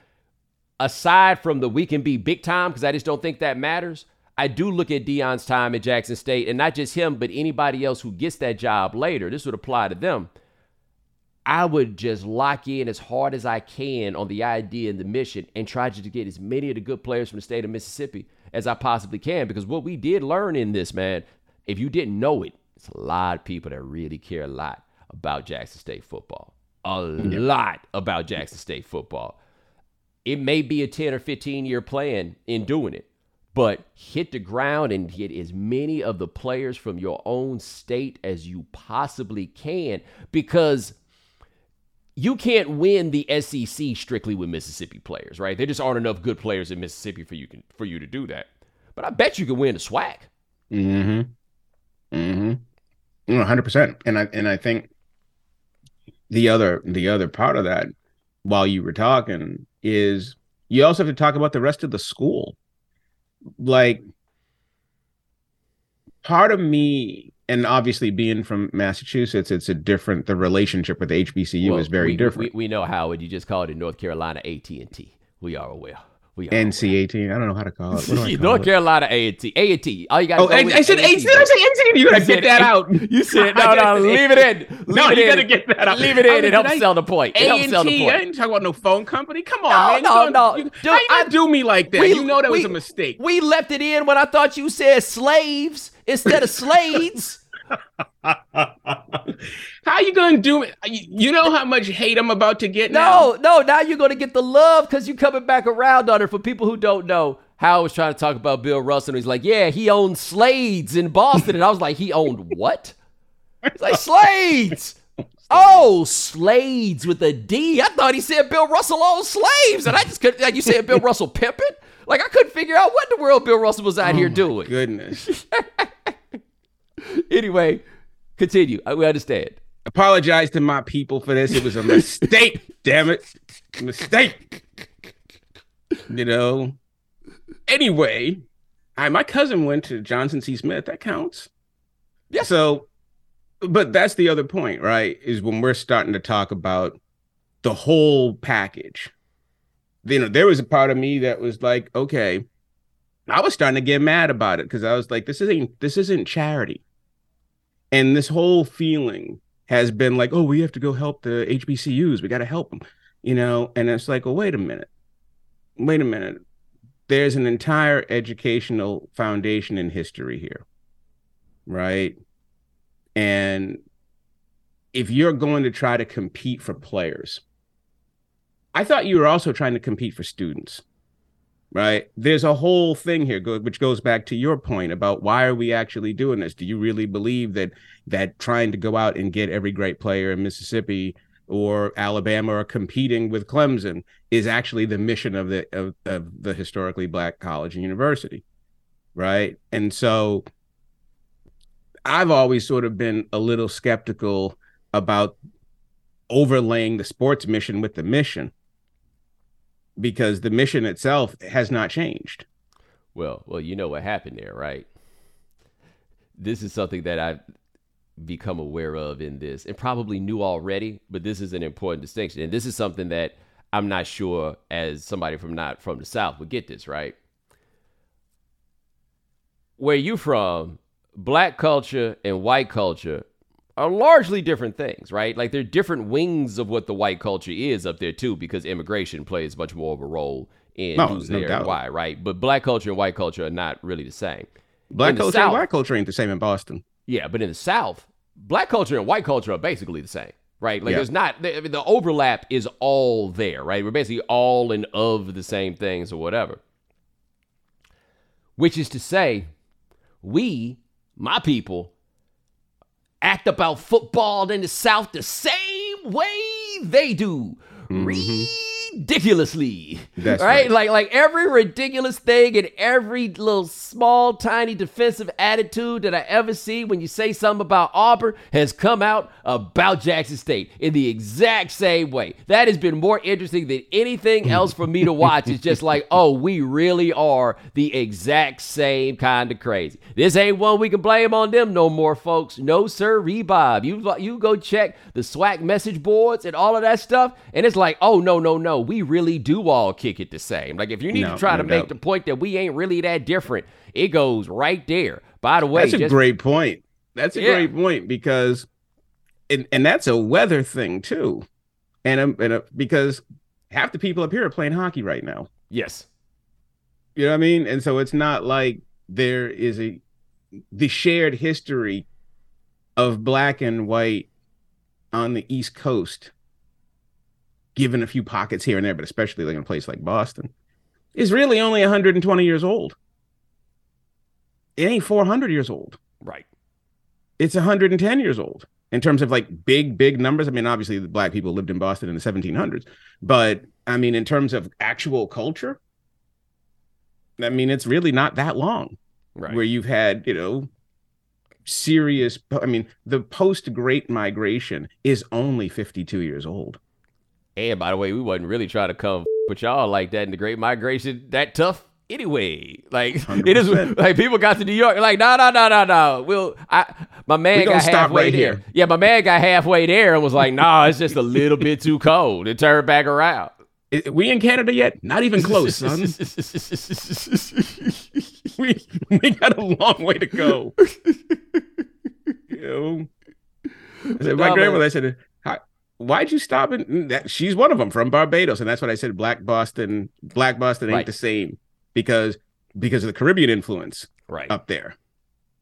aside from the we can be big time because I just don't think that matters. I do look at Deion's time at Jackson State, and not just him, but anybody else who gets that job later. This would apply to them. I would just lock in as hard as I can on the idea and the mission and try to get as many of the good players from the state of Mississippi as I possibly can. Because what we did learn in this, man, if you didn't know it, it's a lot of people that really care a lot about Jackson State football. A lot about Jackson State football. It may be a 10 or 15 year plan in doing it, but hit the ground and get as many of the players from your own state as you possibly can because you can't win the SEC strictly with Mississippi players, right? There just aren't enough good players in Mississippi for you can for you to do that. But I bet you can win the SWAC. Mm-hmm. Mm-hmm. One hundred percent. And I and I think the other the other part of that, while you were talking, is you also have to talk about the rest of the school. Like part of me and obviously being from Massachusetts, it's a different. The relationship with HBCU well, is very we, different. We, we know Howard. You just called it North Carolina AT and T. We are aware. We NC eighteen. I don't know how to call it. What do I call North? Carolina A and T. A and T. All you got. Oh, I, I said eighteen. Did I say eighteen? You gotta You get that out. You said no, no. Leave it in. Leave No, it you in. gotta get that out. Leave it I in. It helps sell the point. It helps sell the A&T, I ain't talking about no phone company. Come on, No, man. No, no. Dude, how you I- do me like that? We- you know that was a mistake. We left it in when I thought you said slaves instead of slades. how you gonna do it? You, know how much hate I'm about to get now? No, no. Now you're gonna get the love because you coming back around on it. For people who don't know, Howard was trying to talk about Bill Russell. And he's like, "Yeah, he owned Slades in Boston," and I was like, "He owned what?" He's like, "Slades." Oh, Slades with a D. I thought he said Bill Russell owned slaves, and I just couldn't. Like you said, Bill Russell pimping. Like I couldn't figure out what in the world Bill Russell was out here oh doing. Goodness. Anyway, continue. We understand. Apologize to my people for this. It was a mistake. damn it, mistake. You know. Anyway, I my cousin went to Johnson C. Smith. That counts. Yeah. So, but that's the other point, right? Is when we're starting to talk about the whole package. You know, there was a part of me that was like, okay, I was starting to get mad about it because I was like, this isn't this isn't charity. And this whole feeling has been like, oh, we have to go help the HBCUs. We got to help them, you know. And it's like, well, wait a minute, wait a minute. There's an entire educational foundation in history here, right? And if you're going to try to compete for players, I thought you were also trying to compete for students right? There's a whole thing here which goes back to your point about why are we actually doing this? Do you really believe that that trying to go out and get every great player in mississippi or alabama or competing with clemson is actually the mission of the of, of the historically black college and university right? And so i've always sort of been a little skeptical about overlaying the sports mission with the mission because the mission itself has not changed. Well, well, you know what happened there, right? This is something that I've become aware of in this and probably knew already, but this is an important distinction. And this is something that I'm not sure as somebody from not from the South would get this, right? Where you from, black culture and white culture are largely different things, right? Like they're different wings of what the white culture is up there too, because immigration plays much more of a role in No, who's no there doubt. and why, right? But black culture and white culture are not really the same. Black In culture South- and white culture ain't the same in Boston. Yeah, but in the South, black culture and white culture are basically the same, right? Like Yeah. there's not the, the overlap is all there, right? We're basically all in of the same things or whatever. Which is to say, we, my people, act about football in the South the same way they do. Mm-hmm. Ridiculously. That's right? right. Like like every ridiculous thing and every little small tiny defensive attitude that I ever see when you say something about Auburn has come out about Jackson State in the exact same way. That has been more interesting than anything else for me to watch. It's just like, oh, we really are the exact same kind of crazy. This ain't one we can blame on them no more, folks. No sir, Bob. You you go check the SWAC message boards and all of that stuff, and it's like, oh no, no, no, we really do all kick it the same. Like if you need No, to try no to make the point that we ain't really that different, it goes right there. By the way, That's a just- great point. That's a Yeah. great point because, and, and that's a weather thing too, and um, and uh, because half the people up here are playing hockey right now. yes, You know what I mean? And so it's not like there is a the shared history of black and white on the East Coast, given a few pockets here and there, but especially like in a place like Boston, is really only 120 years old. It ain't 400 years old. right. It's 110 years old in terms of like big, big numbers. I mean, obviously, the black people lived in Boston in the 1700s, but I mean, in terms of actual culture, I mean, it's really not that long Right. where you've had, you know, serious. I mean, the post Great Migration is only 52 years old. And by the way, we wasn't really trying to come with y'all like that in the Great Migration that tough anyway. Like it is 100%. like people got to New York like no no no no no. We'll I my man We got stop halfway right there. here. Yeah, my man got halfway there and was like, nah, it's just a little bit too cold. And turned back around. We in Canada yet? Not even close, son. we we got a long way to go. you know, I said, my No, grandmother. said, "How- "Why'd you stop?" And mm, that she's one of them from Barbados, and that's what I said. Black Boston, Black Boston ain't Right. the same because because of the Caribbean influence right. up there,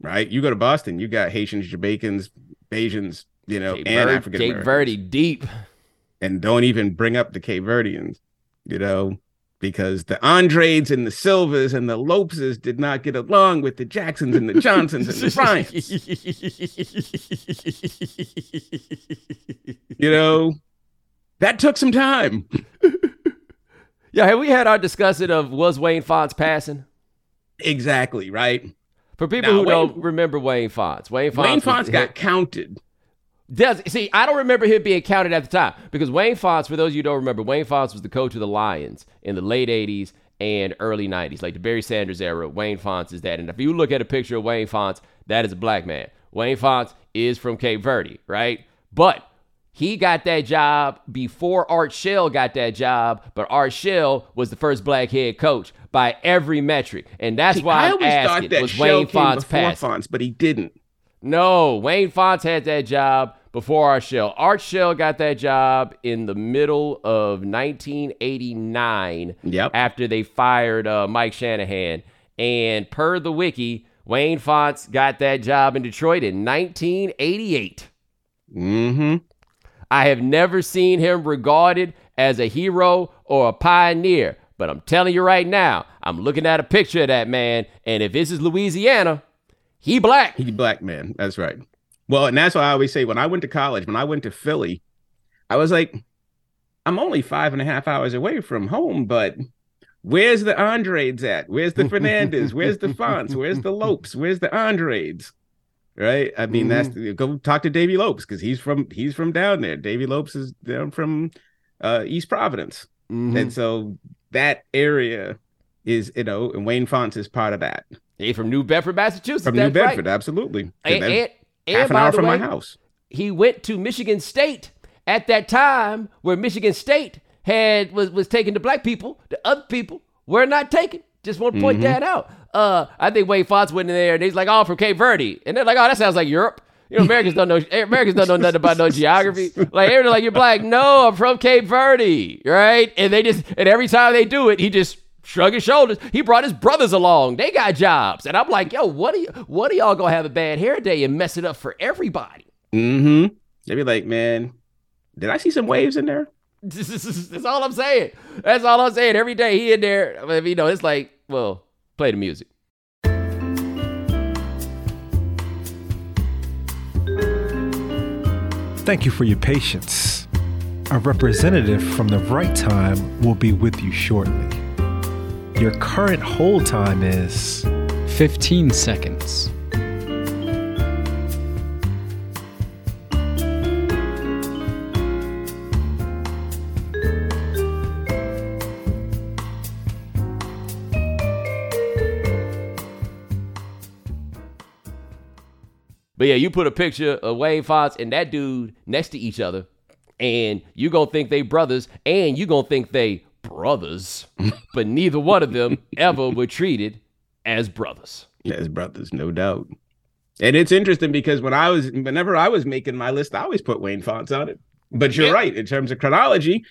right? You go to Boston, you got Haitians, Jamaicans, Asians, you know, Cape and African Cape Verde deep. and don't even bring up the Cape Verdeans, you know, because the Andrades and the Silvas and the Lopeses did not get along with the Jacksons and the Johnsons and the Bryants. You know, that took some time. yeah, have we had our discussion of was Wayne Fontes passing? Exactly, right? For people Nah, who don't remember Wayne Fontes, Wayne Fontes, Wayne Fontes got counted. Does see? I don't remember him being counted at the time because Wayne Fontes, for those of you who don't remember, Wayne Fontes was the coach of the Lions in the late '80s and early '90s, like the Barry Sanders era. Wayne Fontes is that, and if you look at a picture of Wayne Fontes, that is a black man. Wayne Fontes is from Cape Verde, right? But he got that job before Art Shell got that job, but Art Shell was the first black head coach by every metric, and that's See, why I I'm always thought that was Shell Wayne came Fontes before passing? Fontes, but he didn't. No, Wayne Fontes had that job before Art Shell. Art Shell got that job in the middle of 1989 Yep. after they fired uh, Mike Shanahan. And per the wiki, Wayne Fontes got that job in Detroit in 1988. Mm-hmm. I have never seen him regarded as a hero or a pioneer, but I'm telling you right now, I'm looking at a picture of that man, and if this is Louisiana, he black. He black man. That's right. Well, and that's why I always say when I went to college, when I went to Philly, I was like, I'm only five and a half hours away from home, but where's the Andrades at? Where's the Fernandez? Where's the Fontes? Where's the Lopes? Where's the Andrades? Right? I mean, that's go talk to Davey Lopes because he's from he's from down there. Davey Lopes is down from uh, East Providence, Mhm. and so that area is you know, and Wayne Fontes is part of that He from New Bedford, Massachusetts. from New that's right. Bedford, absolutely. And, and, and half an hour from way, my house. he went to Michigan State at that time where Michigan State had was, was taking the black people, the other people were not taken. Just want to point Mm-hmm. that out. Uh, I think Wayne Fontes went in there and he's like, "Oh, from Cape Verde," and they're like, "Oh, that sounds like Europe." You know, Americans don't know. Americans don't know nothing about no geography. Like they're like, "You're black." No, I'm from Cape Verde, right? And they just and every time they do it, he just shrug his shoulders. He brought his brothers along. They got jobs, and I'm like, "Yo, what are you? What are y'all gonna have a bad hair day and mess it up for everybody?" Mm-hmm. They'd be like, man, did I see some waves in there? That's all I'm saying. That's all I'm saying. Every day he in there, I mean, you know, it's like, well, play the music. Thank you for your patience. A representative from the right time will be with you shortly. Your current hold time is 15 seconds. But yeah, you put a picture of Wayne Fontes and that dude next to each other, and you gonna think they brothers, and you gonna think they brothers, but neither one of them ever were treated as brothers. As brothers, no doubt. And it's interesting because when I was, whenever I was making my list, I always put Wayne Fontes on it. But you're Yeah. right in terms of chronology,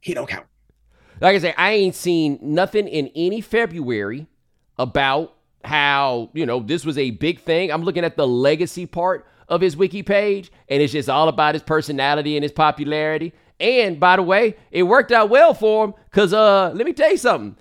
he don't count. Like I say, I ain't seen nothing in any February about how, you know, this was a big thing. I'm looking at the legacy part of his wiki page, and it's just all about his personality and his popularity. And by the way, it worked out well for him because uh let me tell you something.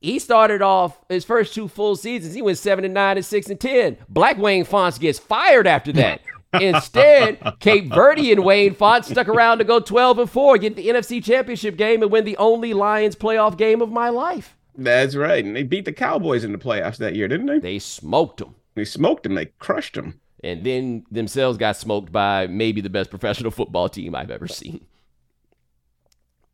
He started off his first two full seasons. He went seven and nine and six and ten. Black Wayne Fontes gets fired after that. Instead, Cape Verde and Wayne Fontes stuck around to go 12 and 4, get the NFC Championship game, and win the only Lions playoff game of my life. That's right. And they beat the Cowboys in the playoffs that year, didn't they? They smoked them. They smoked them. They crushed them. And then themselves got smoked by maybe the best professional football team I've ever seen.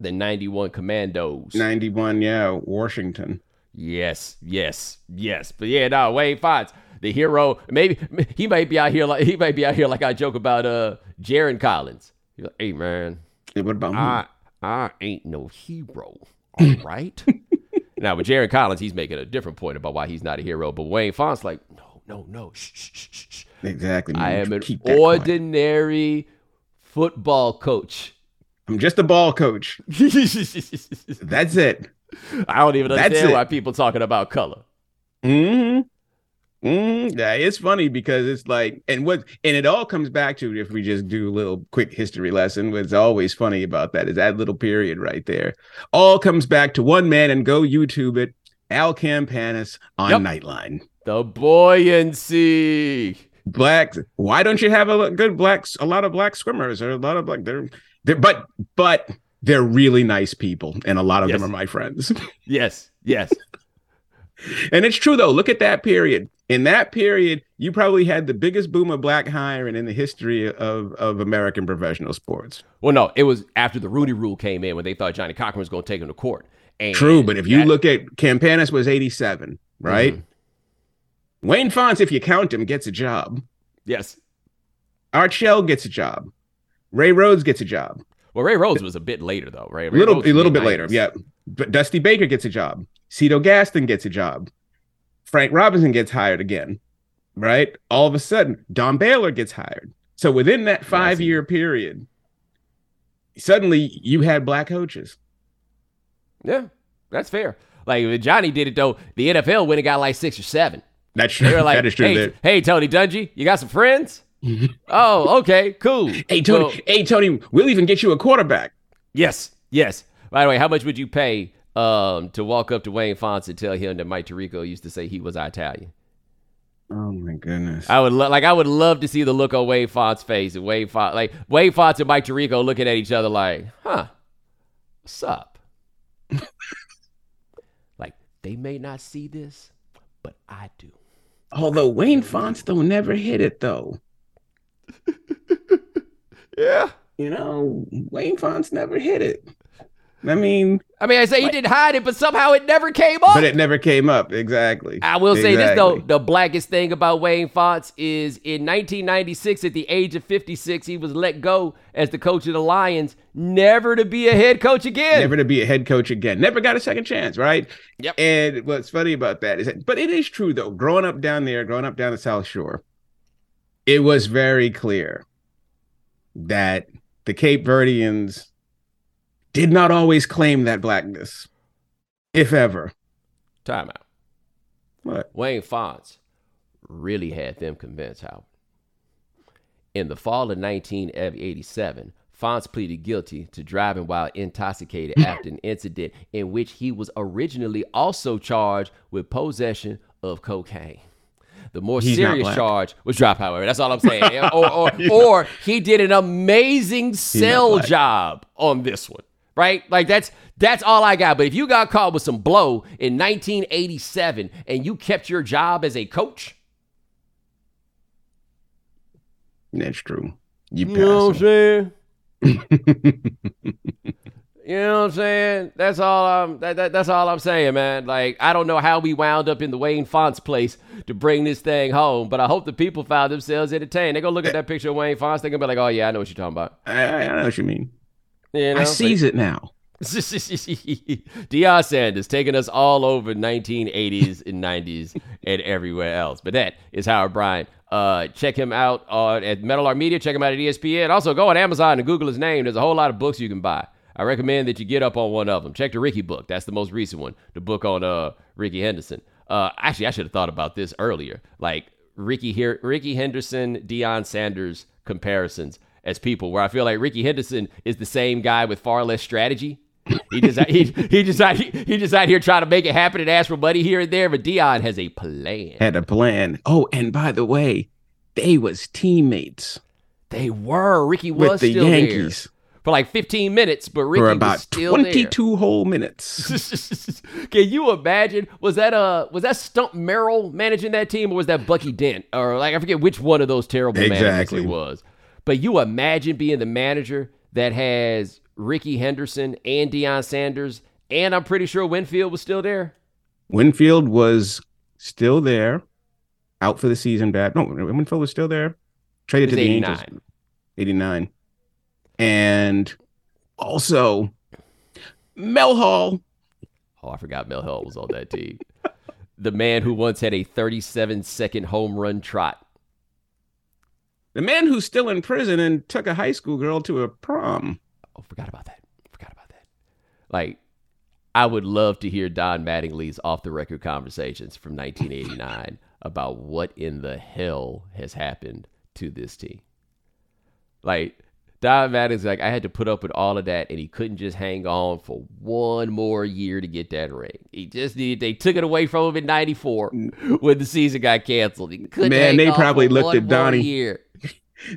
The 91 Commanders. 91, yeah, Washington. Yes, yes, yes. But yeah, no, Wayne Fontes, the hero. Maybe he might be out here like he might be out here like I joke about uh Jason Collins. He's like, hey man, Hey, what about I I ain't no hero. All right. now with Jason Collins, he's making a different point about why he's not a hero. But Wayne Fontes like, no, no, no. Shh, shh, shh, shh. Exactly. I am an Keep that quiet. ordinary football coach. I'm just a ball coach. That's it. I don't even understand why people talking about color. hmm hmm Yeah, it's funny because it's like, and what, and it all comes back to if we just do a little quick history lesson. What's always funny about that is that little period right there. All comes back to one man and go YouTube it. Al Campanis on Yep. Nightline. The buoyancy. Blacks. Why don't you have a good blacks? A lot of black swimmers or a lot of black. They're, they're, but, but they're really nice people, and a lot of Yes. them are my friends. Yes, yes. And it's true though. Look at that period. In that period, you probably had the biggest boom of black hiring in the history of, of American professional sports. Well, no, it was after the Rooney Rule came in when they thought Johnnie Cochran was going to take him to court. And True, but if you that- look at Campanis was 87, right? Mm-hmm. Wayne Fontes, if you count him, gets a job. yes, Art Shell gets a job. Ray Rhodes gets a job. well, Ray Rhodes was a bit later though, right? A Ray little, Rhodes a little bit mid-nineties. later, yeah. But Dusty Baker gets a job. Cito Gaston gets a job. Frank Robinson gets hired again, right? All of a sudden, Don Baylor gets hired. So within that five year period, suddenly you had black coaches. Yeah, that's fair. Like Johnny did it though, the NFL went and got like six or seven. That's true. They were like, that is true. hey, hey, Tony Dungy, you got some friends? oh, okay, cool. Hey Tony, Well, hey Tony, we'll even get you a quarterback. yes, yes. By the way, how much would you pay um, to walk up to Wayne Fontes and tell him that Mike Tirico used to say he was Italian? Oh my goodness. I would lo- like I would love to see the look on Wayne Fontes' face and Wayne Font like Wayne Fontes and Mike Tirico looking at each other like, huh, what's up? like they may not see this, but I do. Although Wayne Fontes don't never hit it though. Yeah. You know, Wayne Fontes never hit it. I mean, I mean, I say he didn't hide it, but somehow it never came up. but it never came up. Exactly. I will say this though: the blackest thing about Wayne Fontes is in 1996, at the age of 56, he was let go as the coach of the Lions, never to be a head coach again. never to be a head coach again. Never got a second chance, right? Yep. And what's funny about that is, that, but it is true though. Growing up down there, growing up down the South Shore, it was very clear that the Cape Verdeans did not always claim that blackness, if ever. Timeout. What? Wayne Fontes really had them convinced, Howard. In the fall of 1987, Fontes pleaded guilty to driving while intoxicated after an incident in which he was originally also charged with possession of cocaine. The more He's serious charge was drop, however. That's all I'm saying. or, or, or he did an amazing sell job on this one, right? Like that's that's all I got. But if you got caught with some blow in 1987 and you kept your job as a coach, That's true. You you know what I'm saying? You know what I'm saying? That's all I'm that, that, that's all I'm saying, man. Like I don't know how we wound up in the Wayne Fontes place to bring this thing home, but I hope the people found themselves entertained. They're gonna look at that picture of Wayne Fontes, they're gonna be like, Oh yeah, I know what you're talking about. I, I know what you mean. You know? I sees it now. Deion Sanders taking us all over 1980s and 90s and everywhere else. But that is Howard Bryant. Uh, check him out on at Meadowlark Media. Check him out at ESPN. Also, go on Amazon and Google his name. There's a whole lot of books you can buy. I recommend that you get up on one of them. Check the Rickey book. That's the most recent one. The book on uh Rickey Henderson. Uh, actually, I should have thought about this earlier. Like Rickey here, Rickey Henderson, Deion Sanders comparisons as people, where I feel like Rickey Henderson is the same guy with far less strategy. He just he, he just out, he, he just out here trying to make it happen and ask for money here and there. But Deion has a plan. Had a plan. Oh, and by the way, they was teammates They were Rickey was with the Yankees there for like 15 minutes, but Rickey for was about still 22 whole minutes. Can you imagine? Was that uh was that Stump Merrill managing that team, or was that Bucky Dent, or like I forget which one of those terrible managers Exactly. it was? But you imagine being the manager that has Rickey Henderson and Deion Sanders, and I'm pretty sure Winfield was still there. Winfield was still there, out for the season. Bad. No, Winfield was still there. Traded to the 89. Angels. 89. And also, Mel Hall. Oh, I forgot Mel Hall was on that team. the man who once had a 37 second home run trot. The man who's still in prison and took a high school girl to a prom. Oh, forgot about that. Forgot about that. Like, I would love to hear Don Mattingly's off the record conversations from 1989 about what in the hell has happened to this team. Like, Don Mattingly's like, I had to put up with all of that, and he couldn't just hang on for one more year to get that ring. He just needed, they took it away from him in 94 when the season got canceled. He couldn't Man, they probably looked at Donnie. Year.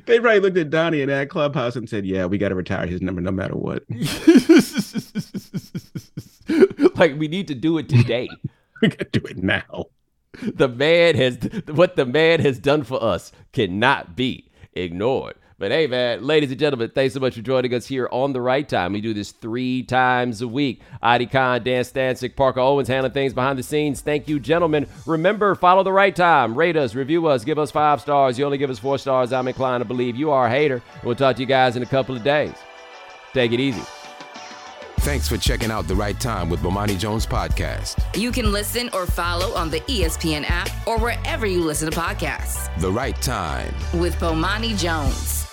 They probably looked at Donnie in that clubhouse and said, "Yeah, we got to retire his number no matter what. like, we need to do it today. we got to do it now." the man has what the man has done for us cannot be ignored. But hey, man, ladies and gentlemen, thanks so much for joining us here on the right time. We do this three times a week. Adi Khan, Dan Stancic, Parker Owens handling things behind the scenes. Thank you, gentlemen. Remember, follow the right time. Rate us, review us, give us five stars. You only give us four stars. I'm inclined to believe you are a hater. We'll talk to you guys in a couple of days. Take it easy. Thanks for checking out The Right Time with Bomani Jones podcast. You can listen or follow on the ESPN app or wherever you listen to podcasts The Right Time. with Bomani Jones.